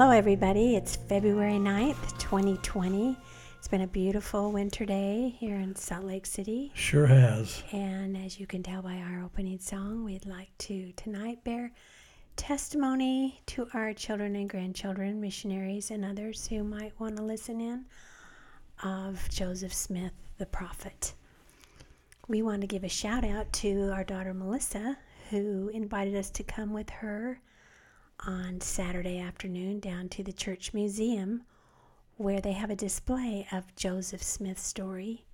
Hello, everybody. It's February 9th, 2020. It's been a beautiful winter day here in Salt Lake City. Sure has. And as you can tell by our opening song, we'd like to tonight bear testimony to our children and grandchildren, missionaries, and others who might want to listen in of Joseph Smith, the prophet. We want to give a shout out to our daughter Melissa, who invited us to come with her on Saturday afternoon down to the church museum where they have a display of Joseph Smith's story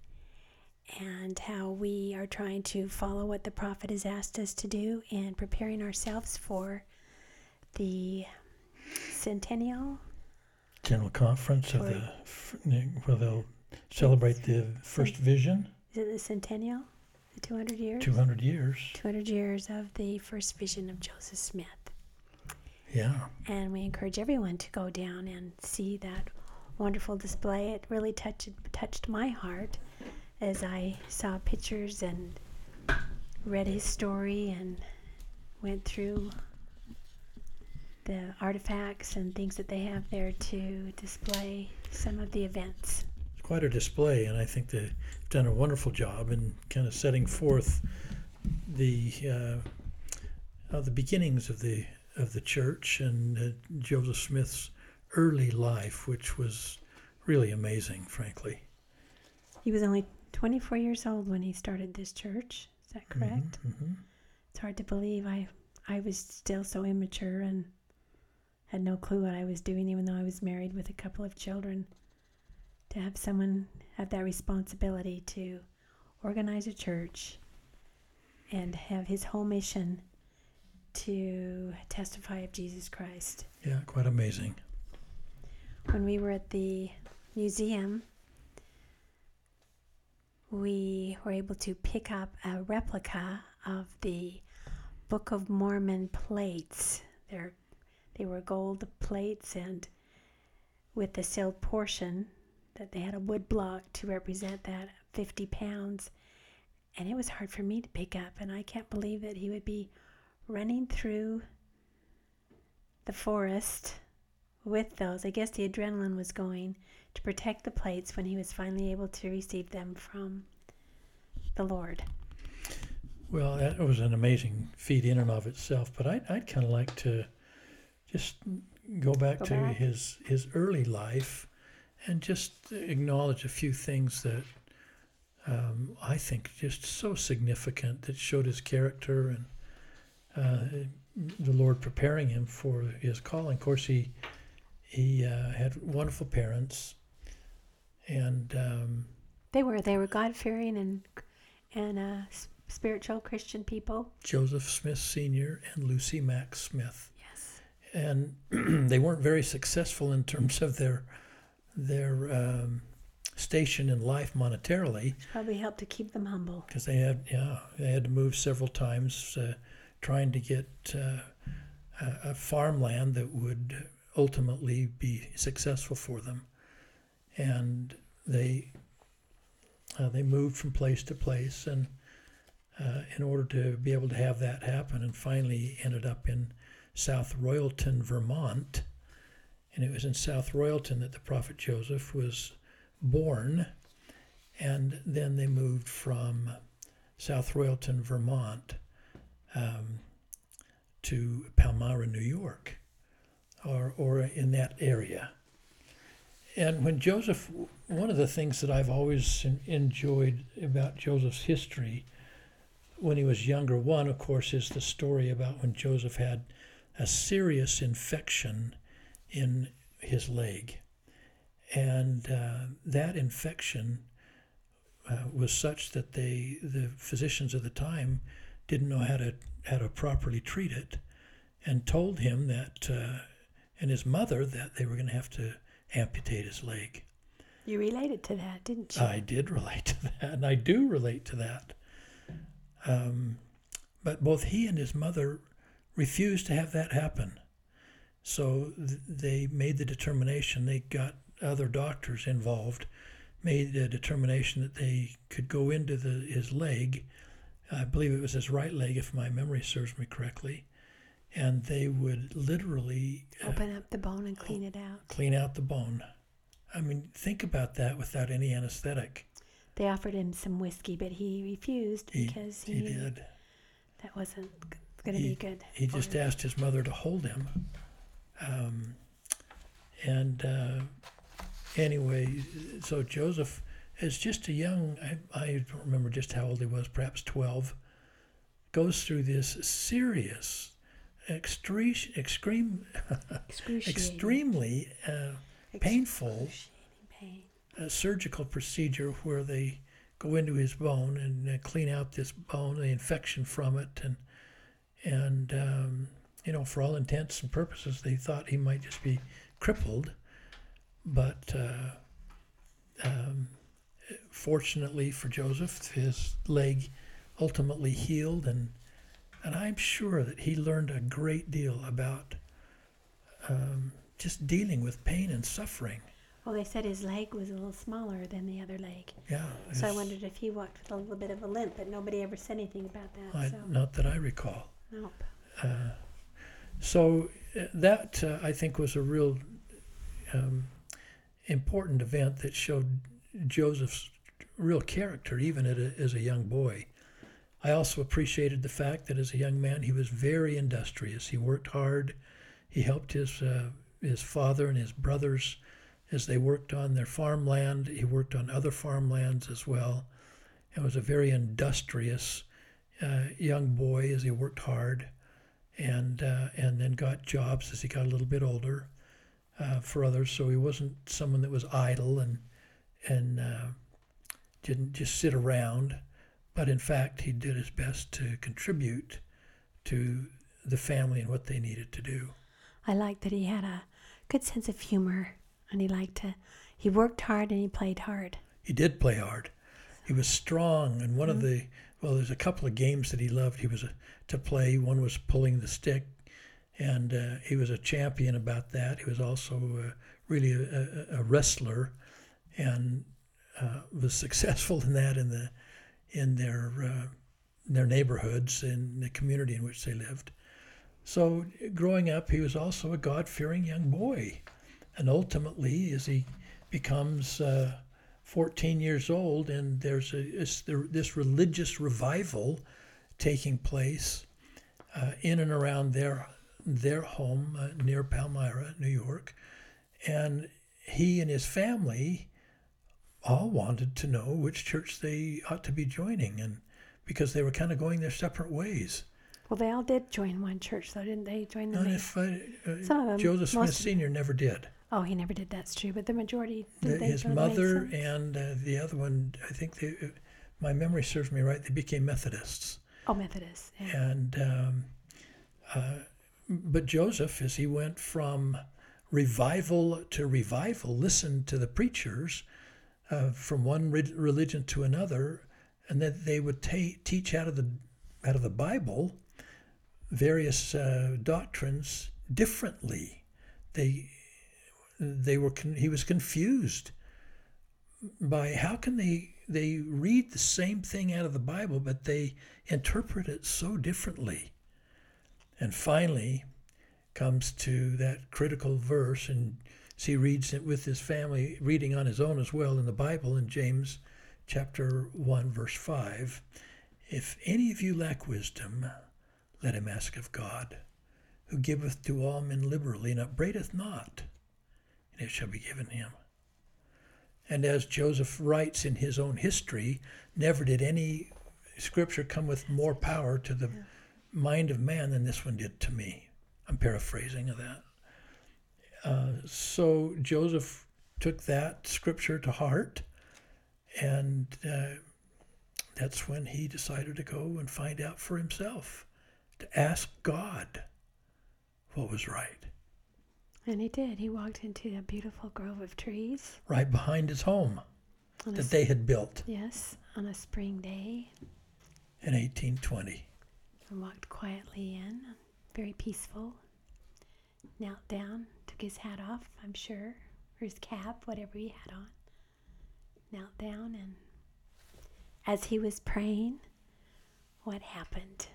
and how we are trying to follow what the prophet has asked us to do and preparing ourselves for the centennial General Conference of the, where they'll celebrate the first vision, is it the centennial? The 200 years? 200 years. 200 years of the first vision of Joseph Smith Yeah. and we encourage everyone to go down and see that wonderful display. It really touched touched my heart as I saw pictures and read his story and went through the artifacts and things that they have there to display some of the events. It's quite a display, and I think they've done a wonderful job in kind of setting forth the uh, uh, the beginnings of the of the church and uh, Joseph Smith's early life, which was really amazing, frankly. He was only 24 years old when he started this church. Is that correct? hmm It's hard to believe I I was still so immature and had no clue what I was doing even though I was married with a couple of children. To have someone have that responsibility to organize a church and have his whole mission to testify of Jesus Christ. Yeah, quite amazing. When we were at the museum, we were able to pick up a replica of the Book of Mormon plates. They're, they were gold plates, and with the sealed portion, that they had a wood block to represent that 50 pounds. And it was hard for me to pick up, and I can't believe that he would be running through the forest with those. I guess the adrenaline was going to protect the plates when he was finally able to receive them from the Lord. Well, that was an amazing feat in and of itself. But I'd, I'd kind of like to just go back Go to back. his his early life and just acknowledge a few things that um, I think just so significant that showed his character and uh, the Lord preparing him for his calling. Of course, he he uh, had wonderful parents, and um, They were they were God fearing and and uh, spiritual Christian people. Joseph Smith Sr. and Lucy Mack Smith. Yes. and they weren't very successful in terms of their their um, station in life monetarily Probably helped to keep them humble. because they had yeah they had to move several times uh, trying to get uh, a, farmland that would ultimately be successful for them and they uh, they moved from place to place and uh, in order to be able to have that happen and finally ended up in South Royalton, Vermont. And it was in South Royalton that the prophet Joseph was born. And then they moved from South Royalton, Vermont, um, to Palmyra, New York, or, or in that area. And when Joseph, one of the things that I've always enjoyed about Joseph's history when he was younger, one, of course, is the story about when Joseph had a serious infection in his leg. And uh, that infection uh, was such that they, the physicians of the time didn't know how to, how to properly treat it and told him that, uh, and his mother, that they were going to have to amputate his leg. You related to that, didn't you? I did relate to that, and I do relate to that. Um, but both he and his mother refused to have that happen. So th- they made the determination, they got other doctors involved, made the determination that they could go into the, his leg. I believe it was his right leg, if my memory serves me correctly, and they would literally uh, Open up the bone and clean it out. clean out the bone. I mean, think about that without any anesthetic. They offered him some whiskey, but he refused He, because he, he did. that wasn't going to be good. He just him. asked his mother to hold him. Um, and uh, anyway, so Joseph, as just a young, I, I don't remember just how old he was, perhaps 12, goes through this serious, extreme, extreme, extremely uh, painful pain. uh, surgical procedure where they go into his bone and uh, clean out this bone, the infection from it, and and um, you know, for all intents and purposes, they thought he might just be crippled, but uh, um, fortunately for Joseph, his leg ultimately healed, and and I'm sure that he learned a great deal about um, just dealing with pain and suffering. Well, they said his leg was a little smaller than the other leg, Yeah. so I wondered if he walked with a little bit of a limp, but nobody ever said anything about that. I, so Not that I recall. nope. Uh, so uh, that uh, I think was a real um, important event that showed Joseph's real character, even a, as a young boy. I also appreciated the fact that as a young man he was very industrious. He worked hard. He helped his uh, his father and his brothers as they worked on their farmland. He worked on other farmlands as well. And was a very industrious uh, young boy as he worked hard and uh, and then got jobs as he got a little bit older uh, for others. So he wasn't someone that was idle and and uh, didn't just sit around, but in fact he did his best to contribute to the family and what they needed to do. I liked that he had a good sense of humor, and he liked to. He worked hard and he played hard. He did play hard. He was strong, and one of the well, there's a couple of games that he loved. He was a, to play. One was pulling the stick, and uh, he was a champion about that. He was also uh, really a, a, a wrestler, and uh, was successful in that in the in their uh, their neighborhoods in the community in which they lived. So growing up, he was also a God-fearing young boy, and ultimately, as he becomes uh, 14 years old, and there's a this religious revival taking place uh, in and around their their home uh, near Palmyra, New York, and he and his family all wanted to know which church they ought to be joining, and because they were kind of going their separate ways. Well, they all did join one church, though, didn't they? Join the if uh, uh, Some of them, Joseph Smith most of them. Senior never did. Oh, he never did. That's true. But the majority, The- his mother and uh, the other one, I think they, uh, my memory serves me right, they became Methodists. Oh, Methodists. Yeah. And um, uh, but Joseph, as he went from revival to revival, listened to the preachers uh, from one re- religion to another, and that they would ta- teach out of the out of the Bible various uh, doctrines differently. They they were con- he was confused by how can they they read the same thing out of the Bible, but they interpret it so differently. And finally, comes to that critical verse, and he reads it with his family, reading on his own as well in the Bible in James chapter 1, verse 5. If any of you lack wisdom, let him ask of God, who giveth to all men liberally and upbraideth not, and it shall be given him. And as Joseph writes in his own history, never did any scripture come with more power to the mind of man than this one did to me. I'm paraphrasing of that. Uh, so Joseph took that scripture to heart, and uh, that's when he decided to go and find out for himself, to ask God what was right, And he did. He walked into a beautiful grove of trees. right behind his home that they had built yes, on a spring day, in 1820. and walked quietly in, very peaceful. Knelt down, took his hat off, I'm sure, or his cap, whatever he had on. Knelt down, and as he was praying, what happened?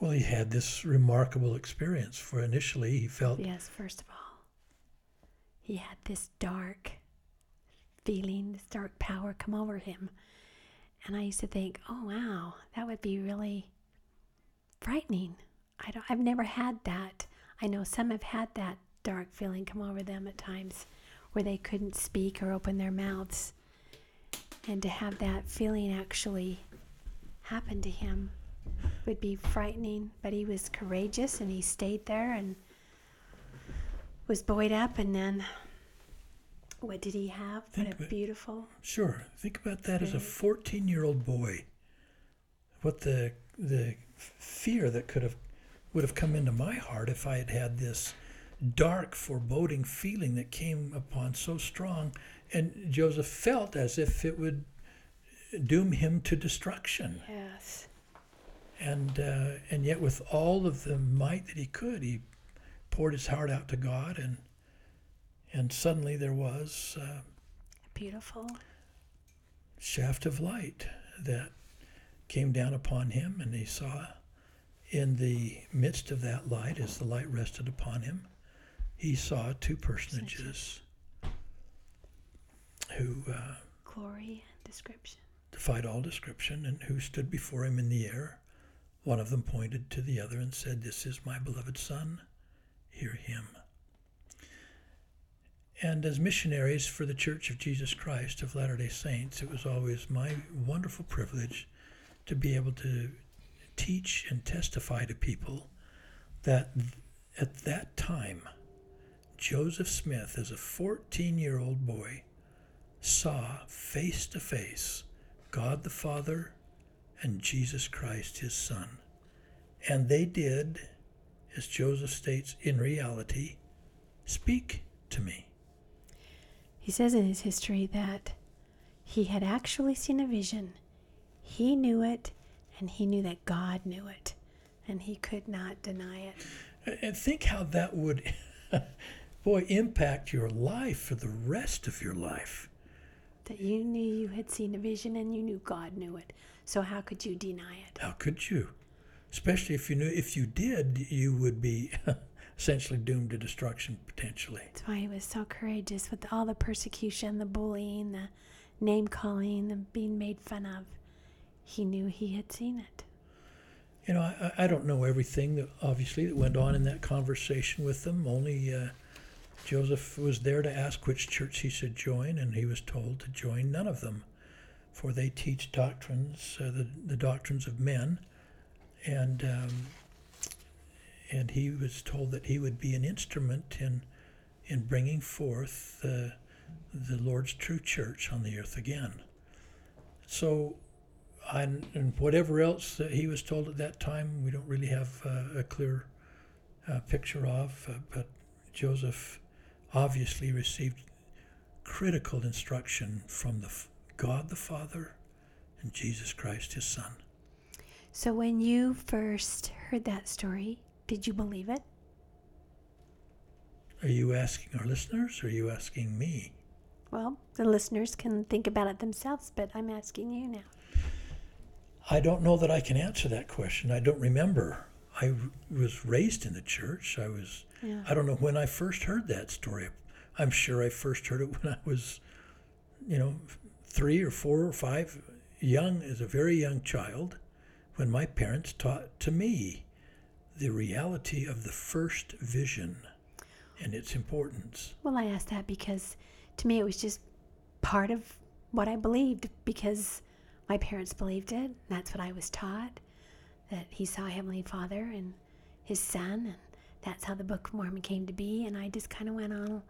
Well, he had this remarkable experience. For initially, he felt Yes, first of all, he had this dark feeling, this dark power come over him. And I used to think, oh, wow, that would be really frightening. I don't, I've never had that. I know some have had that dark feeling come over them at times where they couldn't speak or open their mouths. And to have that feeling actually happen to him would be frightening. But he was courageous and he stayed there and was buoyed up. And then what did he have? Think what a it. beautiful. Sure. Think about that as a 14-year-old boy. What the the fear that could have would have come into my heart if I had had this dark, foreboding feeling that came upon so strong, and Joseph felt as if it would doom him to destruction. Yes. And uh, and yet, with all of the might that he could, he poured his heart out to God, and and suddenly there was. Uh, Beautiful. shaft of light that came down upon him, and he saw in the midst of that light, as the light rested upon him, he saw two personages who uh, Glory and description. defied all description and who stood before him in the air. One of them pointed to the other and said, This is my beloved Son, hear him. And as missionaries for the Church of Jesus Christ of Latter day Saints, it was always my wonderful privilege to be able to teach and testify to people that at that time, Joseph Smith, as a 14 year old boy, saw face to face God the Father and Jesus Christ, his Son. And they did, as Joseph states, in reality, speak to me. He says in his history that he had actually seen a vision. He knew it, and he knew that God knew it, and he could not deny it. And think how that would, boy, impact your life for the rest of your life. That you knew you had seen a vision and you knew God knew it. So how could you deny it? How could you? Especially if you knew, if you did, you would be essentially doomed to destruction potentially. That's why he was so courageous with all the persecution, the bullying, the name calling, the being made fun of. He knew he had seen it. You know, I, I don't know everything that obviously that went on in that conversation with them. Only uh, Joseph was there to ask which church he should join, and he was told to join none of them, for they teach doctrines, uh, the the doctrines of men, and um, and he was told that he would be an instrument in in bringing forth the the Lord's true church on the earth again. So and, and whatever else that he was told at that time, we don't really have uh, a clear uh, picture of. Uh, but Joseph obviously received critical instruction from the f- God the Father and Jesus Christ, His Son. So when you first heard that story, did you believe it? Are you asking our listeners? Or are you asking me? Well, the listeners can think about it themselves, but I'm asking you now. I don't know that I can answer that question. I don't remember. I was raised in the church. I was. Yeah. I don't know when I first heard that story. I'm sure I first heard it when I was, you know, three or four or five, young as a very young child, when my parents taught to me the reality of the first vision and its importance. Well, I asked that because to me it was just part of what I believed because my parents believed it. That's what I was taught that he saw Heavenly Father and his Son, and that's how the Book of Mormon came to be. And I just kind of went on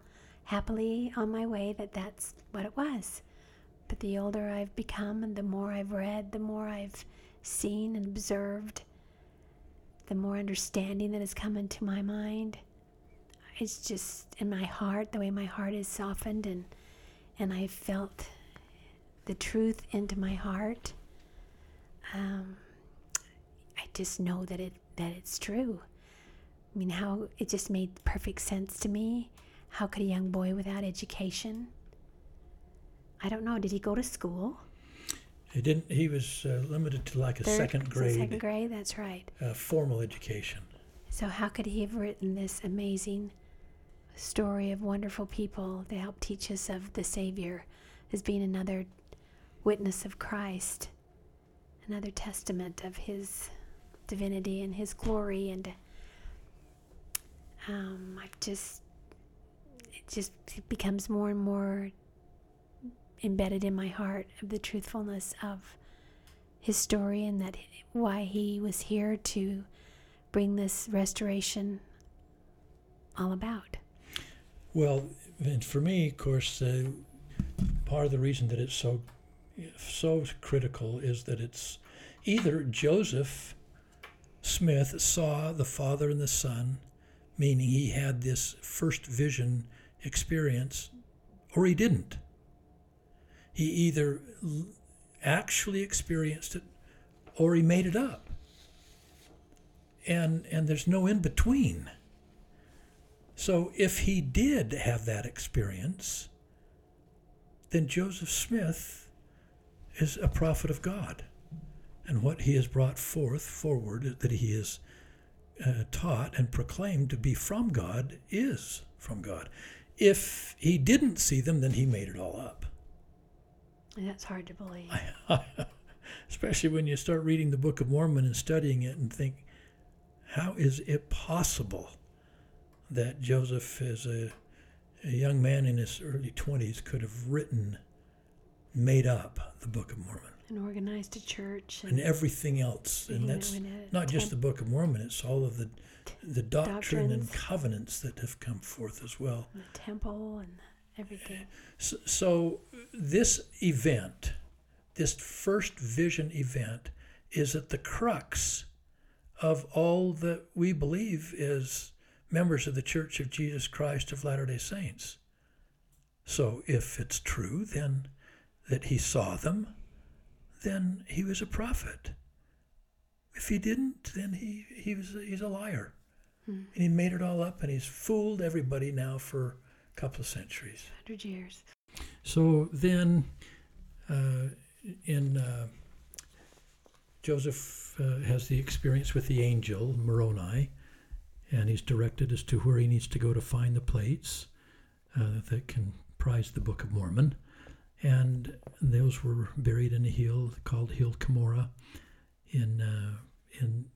happily on my way that that's what it was. But the older I've become and the more I've read, the more I've seen and observed, the more understanding that has come into my mind it's just in my heart the way my heart is softened and and i felt the truth into my heart um, i just know that it that it's true i mean how it just made perfect sense to me how could a young boy without education i don't know did he go to school He didn't. He was uh, limited to like a Third- second grade Second grade, that's right. uh, formal education. So, how could he have written this amazing story of wonderful people that help teach us of the Savior as being another witness of Christ, another testament of his divinity and his glory? And um, I just, it just becomes more and more embedded in my heart of the truthfulness of his story and that why he was here to bring this restoration all about. Well, and for me, of course, uh, part of the reason that it's so so critical is that it's either Joseph Smith saw the Father and the Son, meaning he had this first vision experience, or he didn't. He either actually experienced it or he made it up. And and there's no in between. So if he did have that experience, then Joseph Smith is a prophet of God. And what he has brought forth forward that he has uh, taught and proclaimed to be from God is from God. If he didn't see them, then he made it all up. And that's hard to believe. Especially when you start reading the Book of Mormon and studying it and think, how is it possible that Joseph, as a, a young man in his early 20s, could have written, made up the Book of Mormon and organized a church and everything else? And know, that's in a not just the Book of Mormon, it's all of the, the doctrine and covenants that have come forth as well. and the temple and everything. So, so this event, this first vision event, is at the crux of all that we believe as members of the Church of Jesus Christ of Latter day Saints. So if it's true, then that he saw them, then he was a prophet. If he didn't, then he, he was he's a liar. Hmm. And he made it all up and he's fooled everybody now for a couple of centuries. Hundred years. So then, uh, in uh, Joseph uh, has the experience with the angel Moroni, and he's directed as to where he needs to go to find the plates uh, that comprise the Book of Mormon, and those were buried in a hill called Hill Cumorah, in uh, in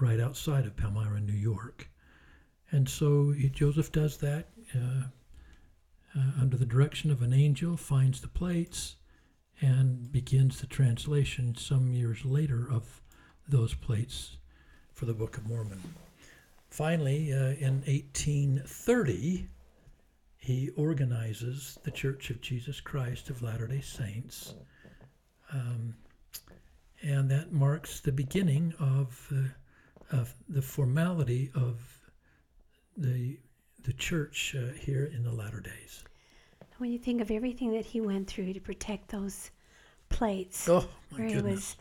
right outside of Palmyra, New York, and so Joseph does that. Uh, uh, under the direction of an angel, finds the plates and begins the translation some years later of those plates for the Book of Mormon. Finally, uh, in 1830, he organizes the Church of Jesus Christ of Latter day Saints. Um, and that marks the beginning of, uh, of the formality of the the church uh, here in the latter days. When you think of everything that he went through to protect those plates, Oh where he was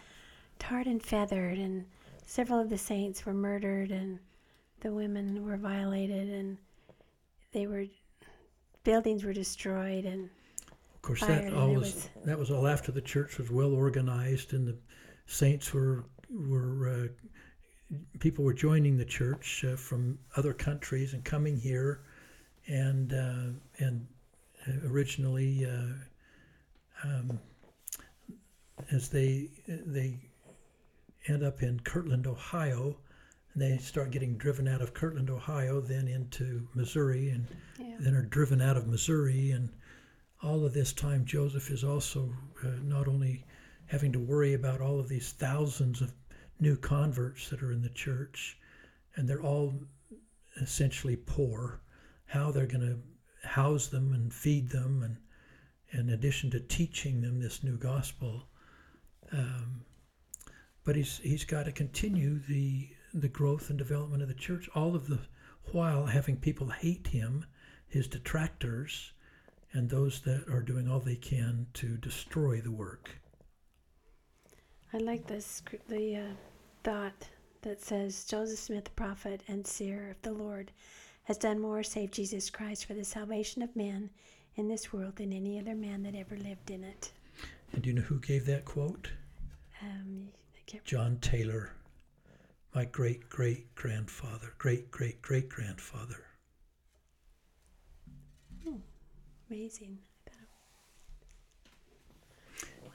tarred and feathered, and several of the saints were murdered, and the women were violated, and they were buildings were destroyed, and of course, that all was, was- that was all after the church was well organized and the saints were were uh, people were joining the church uh, from other countries and coming here, and uh, and originally. Uh, um, as they they end up in Kirtland, Ohio, and they start getting driven out of Kirtland, Ohio, then into Missouri, and yeah, then are driven out of Missouri. And all of this time, Joseph is also uh, not only having to worry about all of these thousands of new converts that are in the church, and they're all essentially poor, how they're going to house them and feed them, and in addition to teaching them this new gospel. Um, but he's he's got to continue the the growth and development of the church, all of the while having people hate him, his detractors, and those that are doing all they can to destroy the work. I like this the uh, thought that says Joseph Smith, the prophet and seer of the Lord, has done more save Jesus Christ for the salvation of men in this world than any other man that ever lived in it. And do you know who gave that quote? Um, John Taylor, my great great grandfather, great great great grandfather. Hmm. amazing.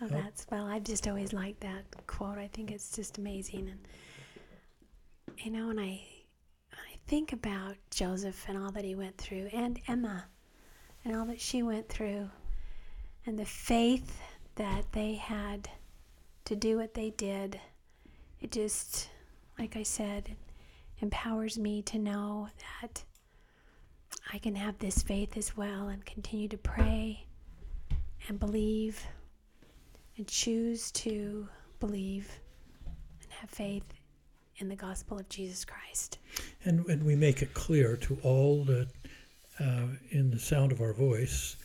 Well, Well- that's well. I've just always liked that quote. I think it's just amazing, and you know, and I, I think about Joseph and all that he went through, and Emma, and all that she went through, and the faith that they had to do what they did. It just, like I said, empowers me to know that I can have this faith as well and continue to pray and believe and choose to believe and have faith in the gospel of Jesus Christ. And, and we make it clear to all that uh, in the sound of our voice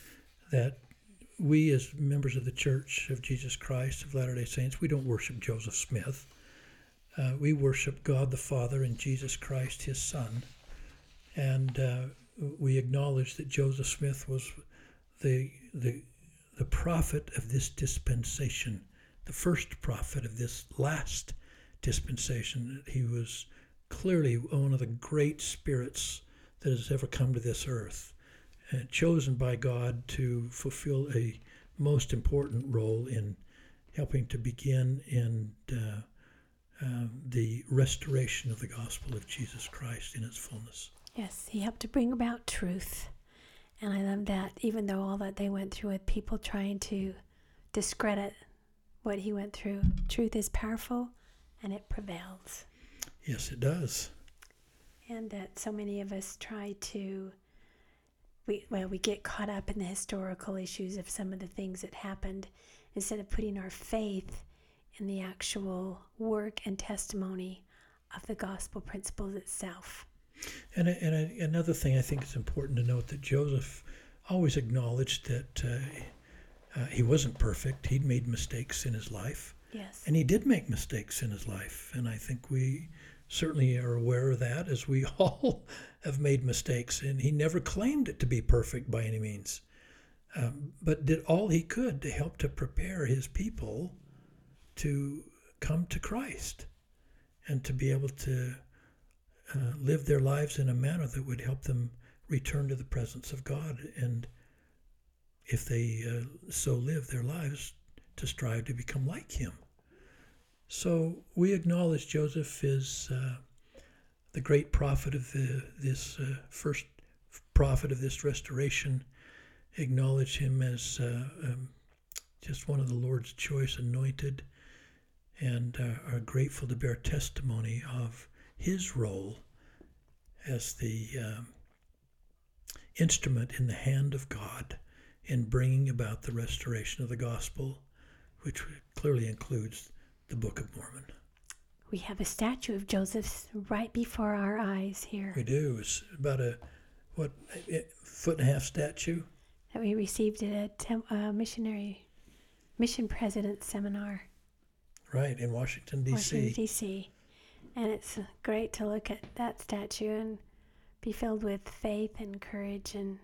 that we, as members of the Church of Jesus Christ of Latter day Saints, we don't worship Joseph Smith. Uh, we worship God the Father and Jesus Christ, his Son. And uh, we acknowledge that Joseph Smith was the, the, the prophet of this dispensation, the first prophet of this last dispensation. He was clearly one of the great spirits that has ever come to this earth, uh, chosen by God to fulfill a most important role in helping to begin in uh, uh, the restoration of the gospel of Jesus Christ in its fullness. Yes, he helped to bring about truth. And I love that, even though all that they went through with people trying to discredit what he went through, truth is powerful and it prevails. Yes, it does. and that so many of us try to we well we get caught up in the historical issues of some of the things that happened instead of putting our faith in the actual work and testimony of the gospel principles itself And, and another thing I think it's important to note that Joseph always acknowledged that uh, uh, he wasn't perfect. He'd made mistakes in his life, yes and he did make mistakes in his life. And I think we certainly are aware of that, as we all have made mistakes. And he never claimed it to be perfect by any means, um, but did all he could to help to prepare his people to come to Christ and to be able to uh, live their lives in a manner that would help them return to the presence of God and if they uh, so live their lives to strive to become like him. So we acknowledge Joseph is uh, the great prophet of the, this uh, first prophet of this restoration. Acknowledge him as uh, um, just one of the Lord's choice anointed and uh, are grateful to bear testimony of his role as the um, instrument in the hand of God in bringing about the restoration of the gospel, which clearly includes the Book of Mormon. we have a statue of joseph right before our eyes here We do. It's about a what a foot and a half statue. that we received at a tem- uh, missionary mission president seminar Right in Washington D.C. D.C. And it's great to look at that statue and be filled with faith and courage and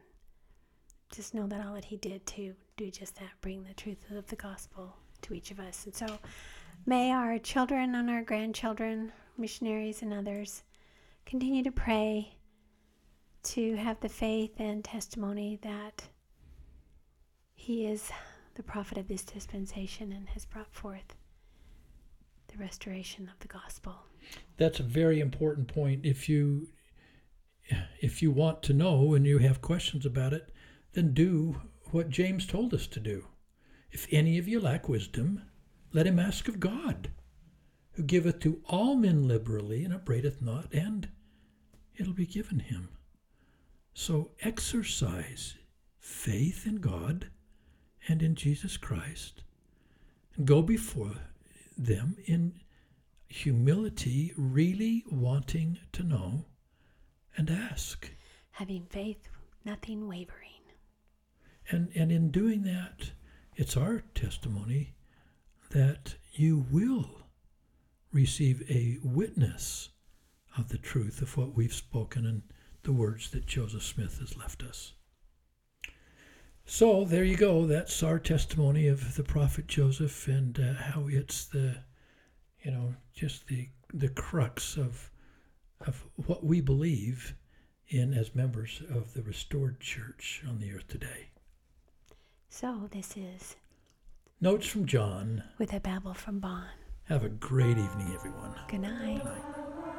just know that all that he did to do just that, bring the truth of the gospel to each of us. And so may our children and our grandchildren, missionaries and others, continue to pray to have the faith and testimony that he is the prophet of this dispensation and has brought forth the restoration of the gospel. That's a very important point. If you if you want to know and you have questions about it, then do what James told us to do. If any of you lack wisdom, let him ask of God, who giveth to all men liberally and upbraideth not, and it'll be given him. So exercise faith in God and in Jesus Christ, and go before them in humility, really wanting to know, and ask. Having faith, nothing wavering. And, and in doing that, it's our testimony that you will receive a witness of the truth of what we've spoken and the words that Joseph Smith has left us. So there you go. That's our testimony of the prophet Joseph and uh, how it's the, you know, just the the crux of of what we believe in as members of the restored church on the earth today. So this is Notes from John. with a babble from Bon. Have a great evening, everyone. Good night. Good night.